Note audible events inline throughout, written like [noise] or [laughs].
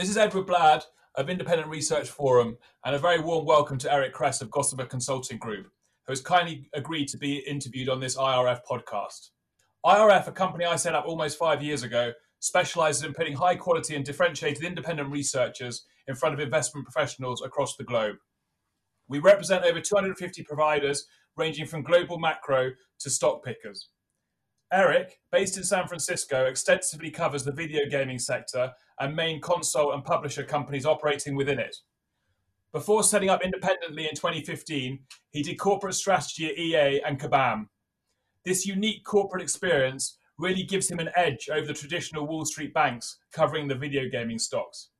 This is Edward Blad of Independent Research Forum, and a very warm welcome to Eric Kress of Gossamer Consulting Group, who has kindly agreed to be interviewed on this IRF podcast. IRF, a company I set up almost five years ago, specializes in putting high quality and differentiated independent researchers in front of investment professionals across the globe. We represent over 250 providers, ranging from global macro to stock pickers. Eric, based in San Francisco, extensively covers the video gaming sector and main console and publisher companies operating within it. Before setting up independently in 2015, he did corporate strategy at EA and Kabam. This unique corporate experience really gives him an edge over the traditional Wall Street banks covering the video gaming stocks.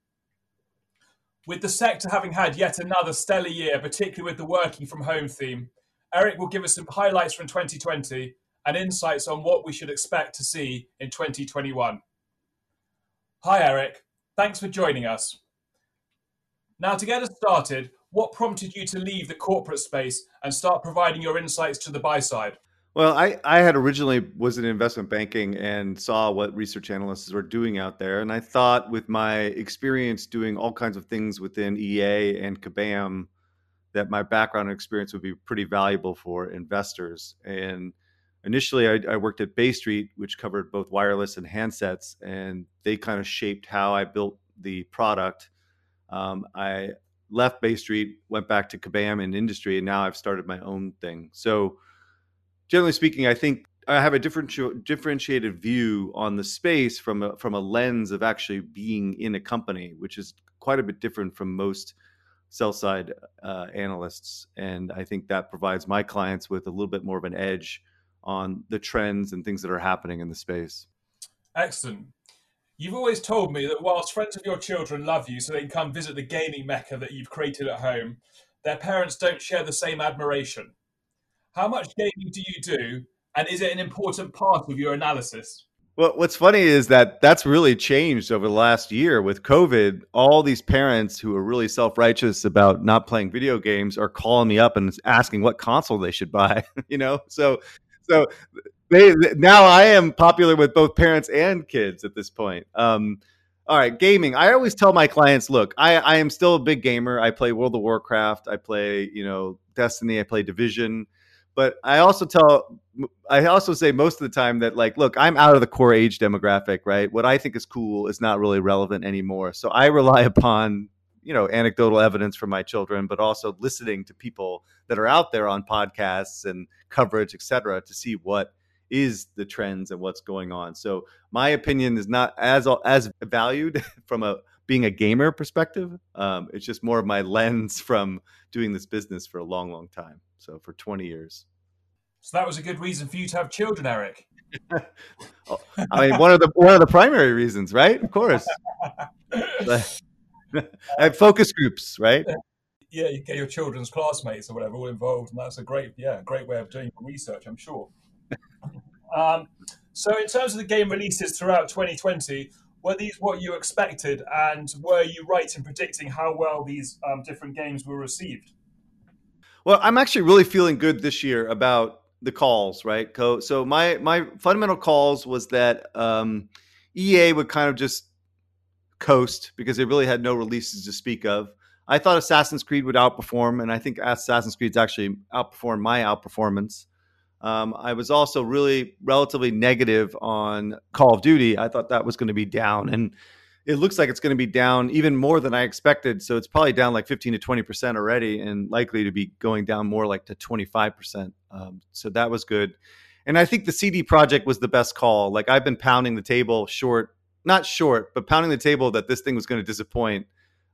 With the sector having had yet another stellar year, particularly with the working from home theme, Eric will give us some highlights from 2020 and insights on what we should expect to see in 2021. Hi, Eric. Thanks for joining us. Now, to get us started, what prompted you to leave the corporate space and start providing your insights to the buy side? Well, I, I had originally was in investment banking and saw what research analysts were doing out there. And I thought with my experience doing all kinds of things within EA and Kabam, that my background and experience would be pretty valuable for investors. And initially I, I, worked at Bay Street, which covered both wireless and handsets, and they kind of shaped how I built the product. Um, I left Bay Street, went back to Kabam in industry, and now I've started my own thing. So, generally speaking, I think I have a different differentiated view on the space from a, from a lens of actually being in a company, which is quite a bit different from most sell side uh, analysts. And I think that provides my clients with a little bit more of an edge on the trends and things that are happening in the space. Excellent. You've always told me that whilst friends of your children love you so they can come visit the gaming mecca that you've created at home, their parents don't share the same admiration. How much gaming do you do, and is it an important part of your analysis? Well, what's funny is that that's really changed over the last year with COVID. All these parents who are really self righteous about not playing video games are calling me up and asking what console they should buy. [laughs] you know, so so they now I am popular with both parents and kids at this point. Um, all right, gaming. I always tell my clients, look, I, I am still a big gamer. I play World of Warcraft. I play, you know, Destiny. I play Division. But I also tell, I also say most of the time that, like, look, I'm out of the core age demographic, right? What I think is cool is not really relevant anymore. So I rely upon you know anecdotal evidence from my children but also listening to people that are out there on podcasts and coverage et cetera to see what is the trends and what's going on. So my opinion is not as as valued [laughs] from a being a gamer perspective. Um, it's just more of my lens [laughs] from doing this business for a long long time. So for 20 years. So that was a good reason for you to have children eric. [laughs] I mean one of the one of the primary reasons right? Of course [laughs] and focus groups, right? Yeah, you get your children's classmates or whatever all involved, and that's a great, yeah, great way of doing research, I'm sure. [laughs] um, so, in terms of the game releases throughout 2020, were these what you expected, and were you right in predicting how well these um, different games were received? Well, I'm actually really feeling good this year about the calls, right? So my my fundamental calls was that um, EA would kind of just coast because they really had no releases to speak of. I thought Assassin's Creed would outperform, and I think Assassin's Creed's actually outperformed my outperformance. Um, I was also really relatively negative on Call of Duty. I thought that was going to be down, and it looks like it's going to be down even more than I expected. So it's probably down like 15 to 20 percent already, and likely to be going down more like to 25 percent. Um, so that was good. And I think the CD Projekt was the best call. Like I've been pounding the table short not short, but pounding the table that this thing was going to disappoint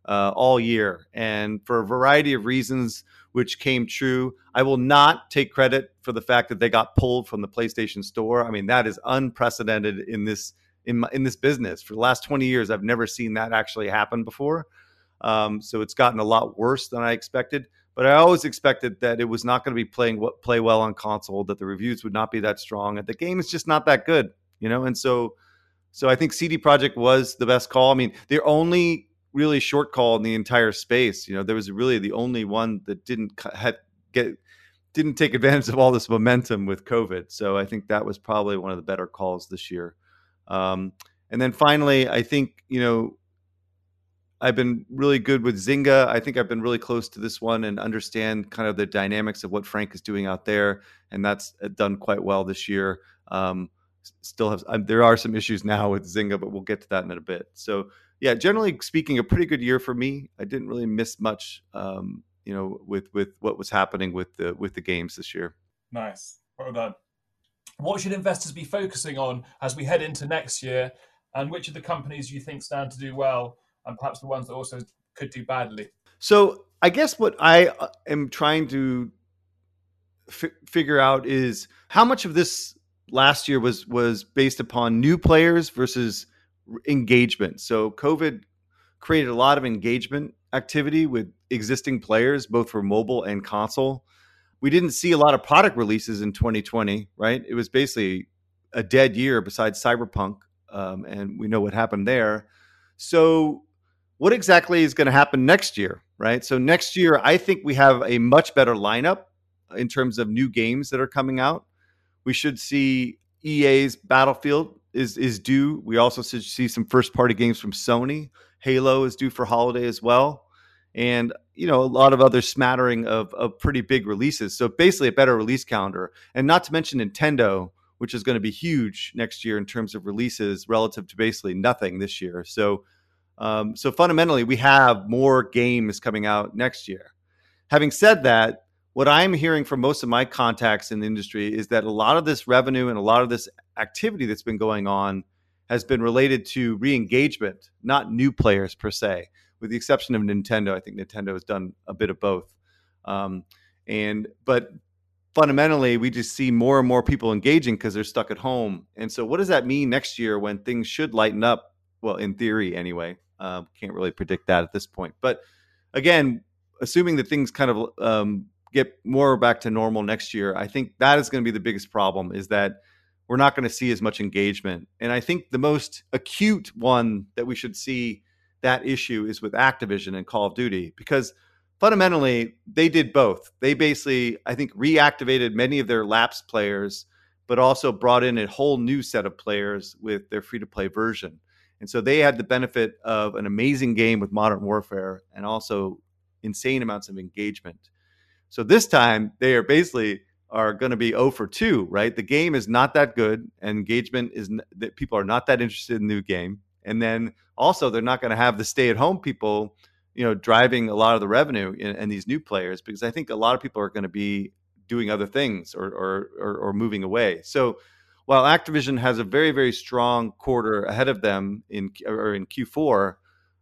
uh, all year. And for a variety of reasons, which came true, I will not take credit for the fact that they got pulled from the PlayStation Store. I mean, that is unprecedented in this in my, in this business. For the last twenty years, I've never seen that actually happen before. Um, so it's gotten a lot worse than I expected. But I always expected that it was not going to be playing what play well on console, that the reviews would not be that strong, and the game is just not that good, you know. And so so I think CD Projekt was the best call. I mean, they're only really short call in the entire space. You know, there was really the only one that didn't had get didn't take advantage of all this momentum with COVID. So I think that was probably one of the better calls this year. Um, and then finally, I think you know I've been really good with Zynga. I think I've been really close to this one and understand kind of the dynamics of what Frank is doing out there, and that's uh, done quite well this year. Um, still have um, there are some issues now with Zynga, but we'll get to that in a bit. So yeah, generally speaking, a pretty good year for me. I didn't really miss much, um, you know, with with what was happening with the with the games this year. Nice, well done. What should investors be focusing on as we head into next year, and which of the companies you think stand to do well, and perhaps the ones that also could do badly? So I guess what I uh, am trying to f- figure out is how much of this last year was was based upon new players versus engagement. So COVID created a lot of engagement activity with existing players, both for mobile and console. We didn't see a lot of product releases in 2020, right? It was basically a dead year besides Cyberpunk, um, and we know what happened there. So, what exactly is going to happen next year, right? So, next year, I think we have a much better lineup in terms of new games that are coming out. We should see EA's Battlefield is is due. We also should see some first party games from Sony. Halo is due for holiday as well, and you know a lot of other smattering of of pretty big releases. So basically, a better release calendar, and not to mention Nintendo, which is going to be huge next year in terms of releases relative to basically nothing this year. So. Um, so fundamentally, we have more games coming out next year. Having said that, what I'm hearing from most of my contacts in the industry is that a lot of this revenue and a lot of this activity that's been going on has been related to re-engagement, not new players per se. With the exception of Nintendo, I think Nintendo has done a bit of both. Um, and but fundamentally, we just see more and more people engaging because they're stuck at home. And so, what does that mean next year when things should lighten up? Well, in theory, anyway. Um, can't really predict that at this point. But again, assuming that things kind of um, get more back to normal next year, I think that is going to be the biggest problem is that we're not going to see as much engagement. And I think the most acute one that we should see that issue is with Activision and Call of Duty because fundamentally they did both. They basically, I think, reactivated many of their lapsed players, but also brought in a whole new set of players with their free to play version. And so they had the benefit of an amazing game with Modern Warfare and also insane amounts of engagement. So this time they are basically are going to be 0 for 2, right? The game is not that good. Engagement is that people are not that interested in the new game. And then also they're not going to have the stay at home people, you know, driving a lot of the revenue in, these new players because I think a lot of people are going to be doing other things or, or, or, or moving away. So while Activision has a very, very strong quarter ahead of them in or in Q4,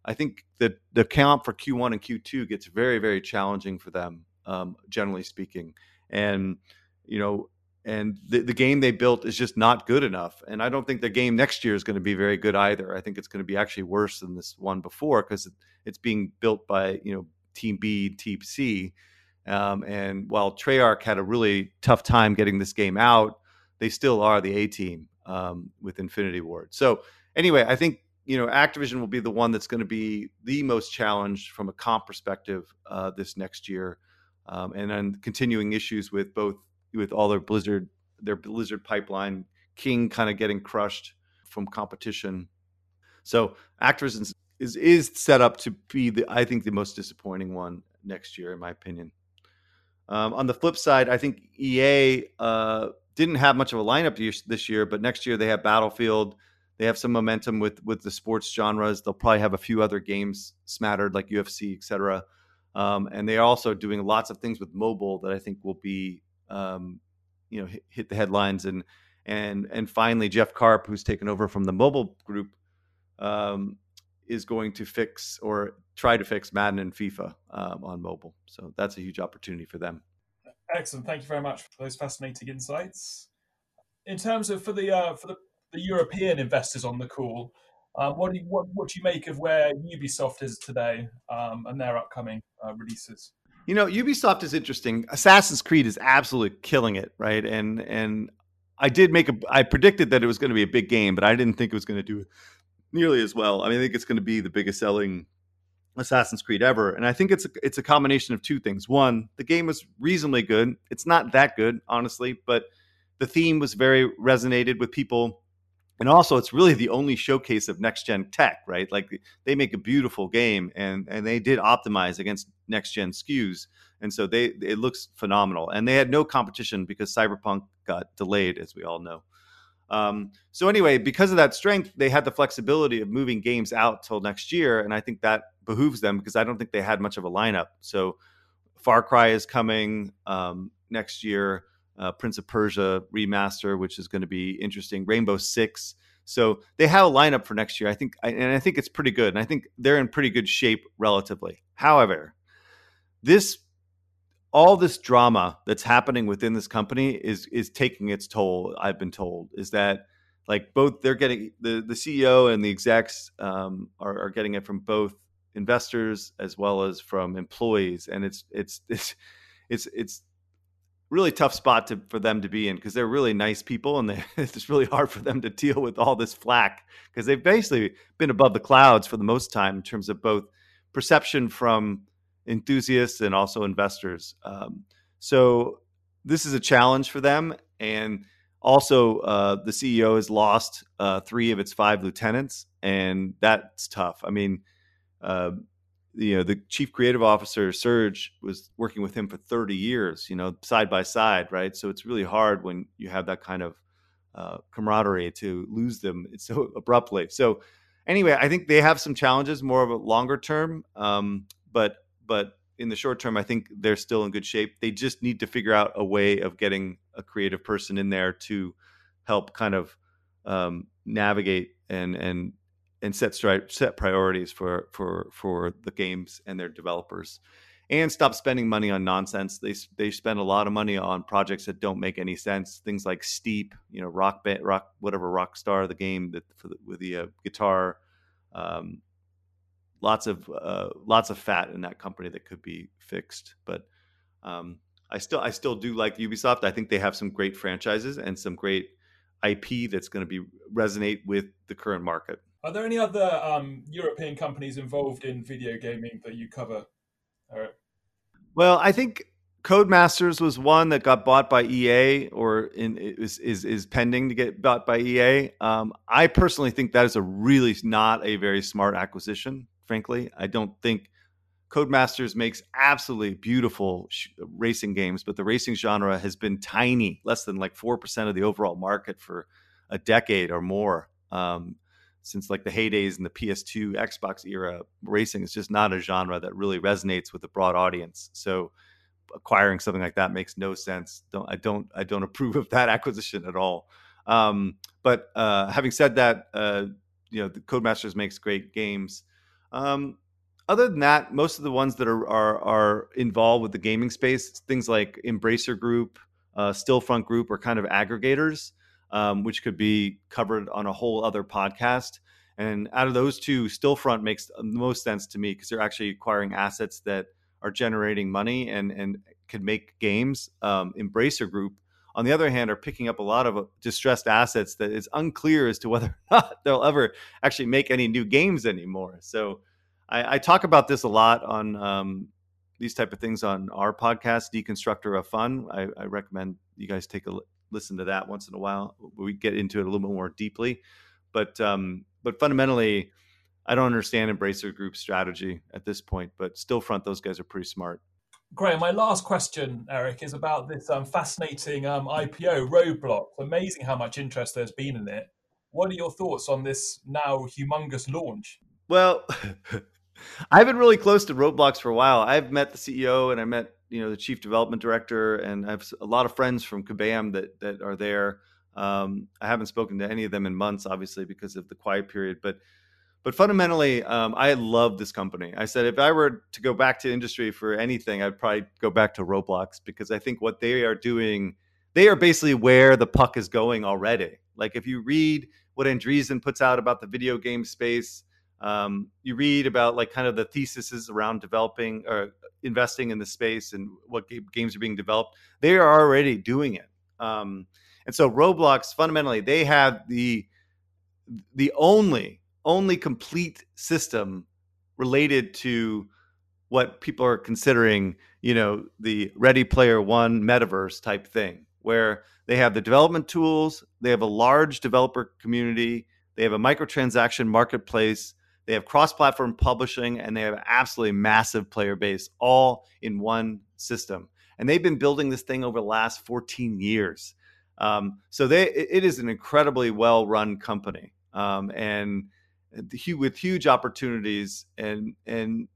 I think that the count for Q1 and Q2 gets very, very challenging for them um, generally speaking. And you know, and the, the game they built is just not good enough. And I don't think the game next year is going to be very good either. I think it's going to be actually worse than this one before because it's being built by you know Team B, Team C. Um, and while Treyarch had a really tough time getting this game out, they still are the A team um, with Infinity Ward. So anyway, I think you know Activision will be the one that's going to be the most challenged from a comp perspective uh, this next year um, and then continuing issues with both with all their Blizzard their Blizzard pipeline, King kind of getting crushed from competition. So Activision is is set up to be the I think the most disappointing one next year, in my opinion. Um, on the flip side, I think EA uh, didn't have much of a lineup this year, but next year they have Battlefield. They have some momentum with with the sports genres. They'll probably have a few other games smattered like UFC, etc. Um, and they are also doing lots of things with mobile that I think will be, um, you know, hit, hit, the headlines. And and and finally, Jeff Karp, who's taken over from the mobile group, um, is going to fix or try to fix Madden and FIFA um, on mobile. So that's a huge opportunity for them. Excellent. Thank you very much for those fascinating insights. In terms of for the uh, for the, the European investors on the call, um, what do you what, what do you make of where Ubisoft is today um, and their upcoming uh, releases? You know, Ubisoft is interesting. Assassin's Creed is absolutely killing it, right? And and I did make a I predicted that it was going to be a big game, but I didn't think it was going to do nearly as well. I mean, I think it's going to be the biggest selling Assassin's Creed ever, and I think it's a, it's a combination of two things. One, the game was reasonably good. It's not that good, honestly, but the theme was very resonated with people and also it's really the only showcase of next gen tech, right? Like they make a beautiful game, and and they did optimize against next gen SKUs, and so they it looks phenomenal. And they had no competition because Cyberpunk got delayed, as we all know. Um, so anyway, because of that strength, they had the flexibility of moving games out till next year, and I think that behooves them because I don't think they had much of a lineup. So Far Cry is coming um, next year. Uh, Prince of Persia remaster, which is going to be interesting. Rainbow Six. So they have a lineup for next year. I think, and I think it's pretty good. And I think they're in pretty good shape relatively. However, this all this drama that's happening within this company is is taking its toll. I've been told is that like both they're getting the the CEO and the execs um, are, are getting it from both investors as well as from employees, and it's it's [laughs] it's it's it's really tough spot to, for them to be in because they're really nice people and they, [laughs] it's really hard for them to deal with all this flack because they've basically been above the clouds for the most time in terms of both perception from enthusiasts and also investors. Um, so this is a challenge for them. And also, uh, the CEO has lost uh, three of its five lieutenants, and that's tough. I mean, uh, you know, the chief creative officer, Serge, was working with him for 30 years, you know, side by side, right? So it's really hard when you have that kind of uh, camaraderie to lose them [laughs] so abruptly. So anyway, I think they have some challenges, more of a longer term. Um, but but in the short term, I think they're still in good shape. They just need to figure out a way of getting a creative person in there to help kind of um, navigate and and and set stri- set priorities for for for the games and their developers, and stop spending money on nonsense. They they spend a lot of money on projects that don't make any sense. Things like Steep, you know, Rock Band, Rock whatever Rock Star, the game that the, with the uh, guitar. Um, lots of uh, lots of fat in that company that could be fixed. But um, I still I still do like Ubisoft. I think they have some great franchises and some great IP that's going to be resonate with the current market. Are there any other um, European companies involved in video gaming that you cover? Well, I think Codemasters was one that got bought by EA, or in, is, is is pending to get bought by EA. Um, I personally think that is a really not a very smart acquisition frankly. I don't think Codemasters makes absolutely beautiful sh- racing games, but the racing genre has been tiny, less than like 4% of the overall market for a decade or more. Um, since like the heydays in the PS2, Xbox era, racing is just not a genre that really resonates with a broad audience. So acquiring something like that makes no sense. Don't I don't I don't [laughs] approve of that acquisition at all. Um, but uh, having said that, uh, you know, the Codemasters makes great games. Um, other than that, most of the ones that are, are, are involved with the gaming space, things like Embracer Group, uh, Stillfront Group, are kind of aggregators, um, which could be covered on a whole other podcast. And out of those two, Stillfront makes the most sense to me because they're actually acquiring assets that are generating money and and can make games. Um, Embracer Group, on the other hand, are picking up a lot of uh, distressed assets that is unclear as to whether or [laughs] not they'll ever actually make any new games anymore. So I, I talk about this a lot on um, these type of things on our podcast, Deconstructor of Fun. I, I recommend you guys take a listen to that once in a while. We get into it a little bit more deeply, but um, but fundamentally, I don't understand Embracer Group's strategy at this point. But Stillfront, those guys are pretty smart. Great. My last question, Eric, is about this um, fascinating um, IPO, Roblox. Amazing how much interest there's been in it. What are your thoughts on this now humongous launch? Well, [laughs] I've been really close to Roblox for a while. I've met the CEO and I met you know the chief development director, and I have a lot of friends from Kabam that that are there. Um, I haven't spoken to any of them in months, obviously because of the quiet period, but but fundamentally, um, I love this company. I said if I were to go back to industry for anything, I'd probably go back to Roblox because I think what they are doing, they are basically where the puck is going already. Like if you read what Andreessen puts out about the video game space, um, you read about like kind of the theses around developing or investing in the space and what games are being developed. They are already doing it. Um, and so Roblox fundamentally they have the the only only complete system related to what people are considering, you know, the Ready Player One metaverse type thing, where they have the development tools, they have a large developer community, they have a microtransaction marketplace, they have cross-platform publishing, and they have absolutely massive player base all in one system. And they've been building this thing over the last 14 years. Um, so they it is an incredibly well-run company, um, and with huge opportunities and and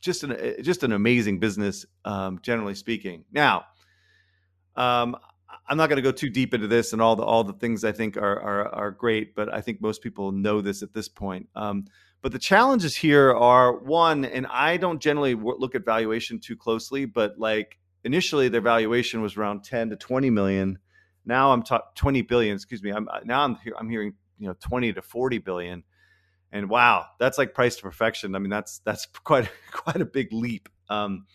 just an just an amazing business, um, generally speaking. Now, um, I'm not going to go too deep into this and all the all the things I think are are, are great, but I think most people know this at this point. Um, but the challenges here are one, and I don't generally look at valuation too closely, but like initially their valuation was around 10 to 20 million. Now I'm talking 20 billion. Excuse me. I'm now I'm I'm hearing you know 20 to 40 billion, and wow, that's like price to perfection. I mean that's that's [laughs] quite quite a big leap. Um,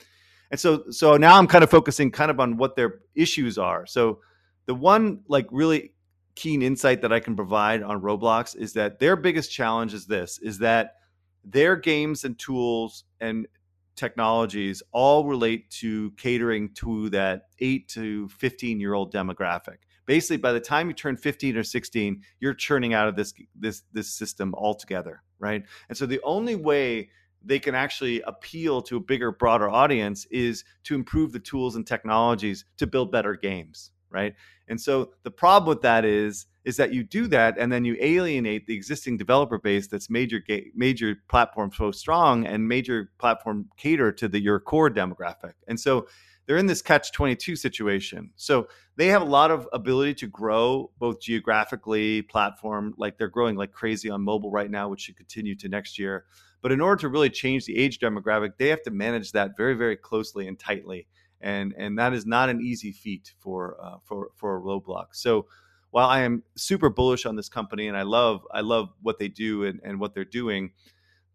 and so so now I'm kind of focusing kind of on what their issues are. So the one like really keen insight that I can provide on Roblox is that their biggest challenge is this is that their games and tools and technologies all relate to catering to that 8 to 15 year old demographic. Basically by the time you turn 15 or 16, you're churning out of this this this system altogether, right? And so the only way they can actually appeal to a bigger, broader audience is to improve the tools and technologies to build better games, right? And so the problem with that is is that you do that and then you alienate the existing developer base that's major ga- major platform so strong and major platform cater to the your core demographic. And so they're in this catch 22 situation. So they have a lot of ability to grow both geographically, platform, like they're growing like crazy on mobile right now, which should continue to next year. But in order to really change the age demographic, they have to manage that very, very closely and tightly. And, and that is not an easy feat for uh, for for Roblox. So while I am super bullish on this company and I love I love what they do and, and what they're doing,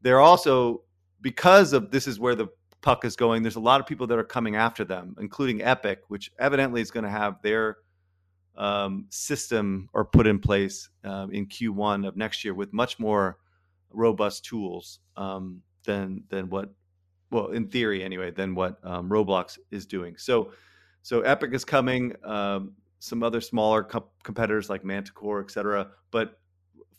they're also because of this is where the puck is going. There's a lot of people that are coming after them, including Epic, which evidently is going to have their um, system or put in place um, in Q1 of next year with much more robust tools um, than than what well in theory anyway than what um, Roblox is doing. So so Epic is coming, um, some other smaller co- competitors like Manticore, et cetera, but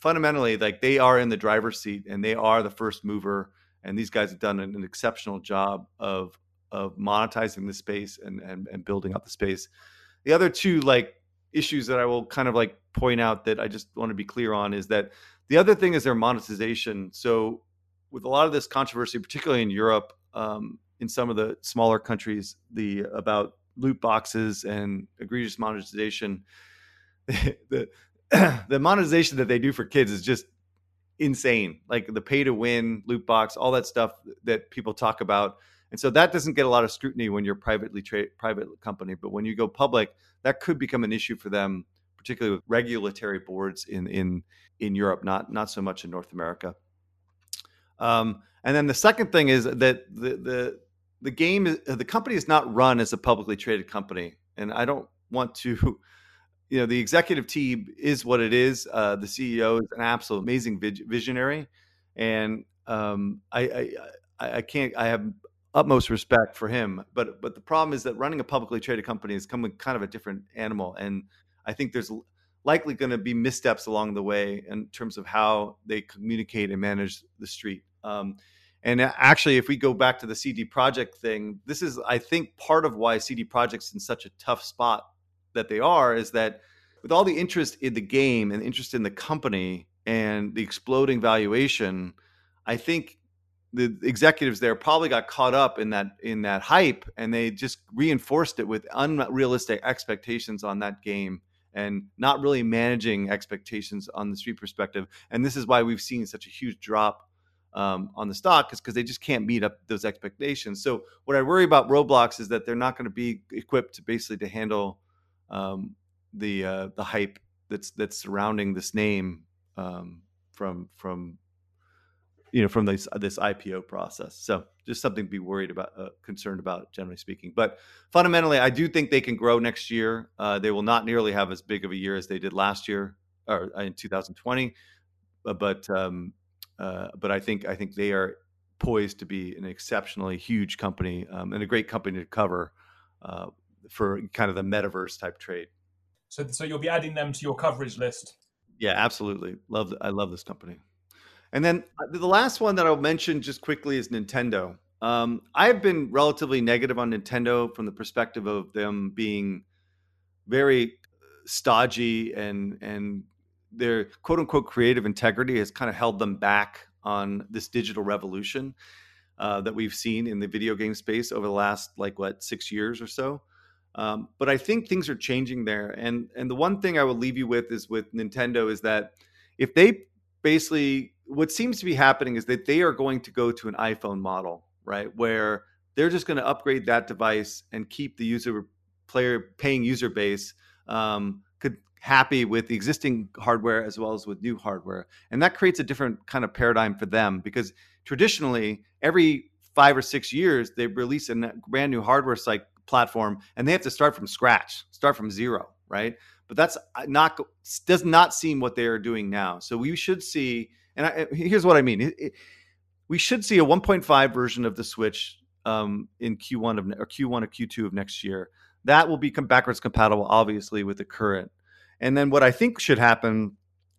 fundamentally like they are in the driver's seat and they are the first mover and these guys have done an, an exceptional job of of monetizing the space and, and and building up the space. The other two like issues that I will kind of like point out that I just want to be clear on is that the other thing is their monetization. So, with a lot of this controversy, particularly in Europe, um, in some of the smaller countries, the about loot boxes and egregious monetization, [laughs] the [clears throat] the monetization that they do for kids is just insane. Like the pay to win, loot box, all that stuff that people talk about. And so that doesn't get a lot of scrutiny when you're privately tra- private company, but when you go public, that could become an issue for them particularly with regulatory boards in in in Europe, not not so much in North America. Um, and then the second thing is that the the the game is the company is not run as a publicly traded company, and I don't want to. [laughs] You know, the executive team is what it is. Uh, the CEO is an absolute amazing visionary, and um, I, I I can't. I have utmost respect for him. But but the problem is that running a publicly traded company is coming kind of a different animal, and I think there's likely going to be missteps along the way in terms of how they communicate and manage the street. Um, and actually, if we go back to the CD Projekt thing, this is, I think, part of why CD Projekt's in such a tough spot that they are is that with all the interest in the game and interest in the company and the exploding valuation, I think the executives there probably got caught up in that in that hype and they just reinforced it with unrealistic expectations on that game and not really managing expectations on the street perspective. And this is why we've seen such a huge drop um, on the stock, is because they just can't meet up those expectations. So what I worry about Roblox is that they're not going to be equipped to basically to handle um, the uh, the hype that's that's surrounding this name um, from from you know from this this IPO process. So just something to be worried about, uh, concerned about, generally speaking. But fundamentally, I do think they can grow next year. Uh, they will not nearly have as big of a year as they did last year or uh, in 2020, uh, but um, uh, but I think I think they are poised to be an exceptionally huge company um, and a great company to cover uh, for kind of the metaverse type trade. So, so you'll be adding them to your coverage list. Yeah, absolutely. Love. I love this company. And then uh, the last one that I'll mention just quickly is Nintendo. Um, I've been relatively negative on Nintendo from the perspective of them being very stodgy and and their quote unquote creative integrity has kind of held them back on this digital revolution uh, that we've seen in the video game space over the last like what six years or so. Um, but I think things are changing there, and and the one thing I will leave you with is with Nintendo is that if they basically what seems to be happening is that they are going to go to an iPhone model, right, where they're just going to upgrade that device and keep the user player paying user base um, could happy with existing hardware as well as with new hardware, and that creates a different kind of paradigm for them because traditionally every five or six years they release a brand new hardware site platform and they have to start from scratch, start from zero, right? But that's uh, not does not seem what they are doing now. So we should see, and I, here's what I mean: it, it, we should see a 1.5 version of the Switch um, in Q1 of or Q1 or Q2 of next year. That will become backwards compatible, obviously, with the current. And then what I think should happen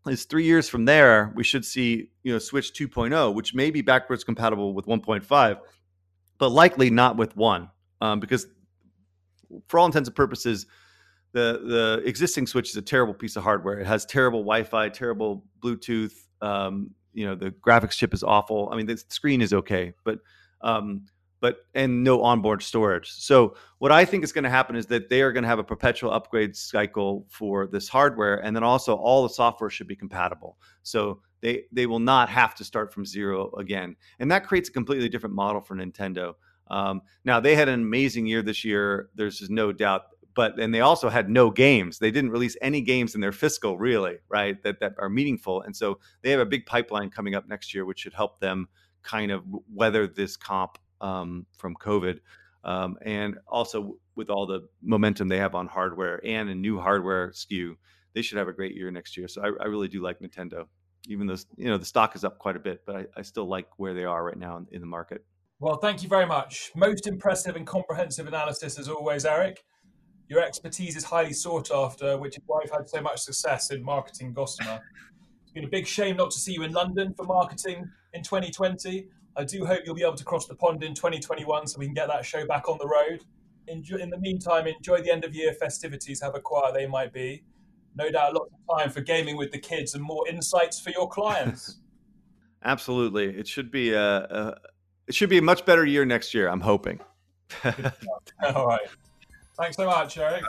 is three years from there, we should see you know Switch 2.0, which may be backwards compatible with 1.5, but likely not with one, um, because for all intents and purposes, the the existing Switch is a terrible piece of hardware. It has terrible Wi-Fi, terrible Bluetooth. Um, you know, the graphics chip is awful. I mean, the screen is okay, but um, but and no onboard storage. So what I think is going to happen is that they are going to have a perpetual upgrade cycle for this hardware, and then also all the software should be compatible. So they they will not have to start from zero again, and that creates a completely different model for Nintendo. Um, now they had an amazing year this year. There's just no doubt. But and they also had no games. They didn't release any games in their fiscal, really, right? That that are meaningful. And so they have a big pipeline coming up next year, which should help them kind of weather this comp um, from COVID. Um, and also with all the momentum they have on hardware and a new hardware SKU, they should have a great year next year. So I, I really do like Nintendo, even though you know the stock is up quite a bit, but I, I still like where they are right now in, in the market. Well, thank you very much. Most impressive and comprehensive analysis as always, Eric. Your expertise is highly sought after, which is why you've had so much success in marketing Gossamer. It's been a big shame not to see you in London for marketing in 2020. I do hope you'll be able to cross the pond in 2021 so we can get that show back on the road. Enjoy, in the meantime, enjoy the end of year festivities, however quiet they might be. No doubt lots of time for gaming with the kids and more insights for your clients. [laughs] Absolutely. It should be a, a it should be a much better year next year. I'm hoping. [laughs] All right. Thanks so much, Eric.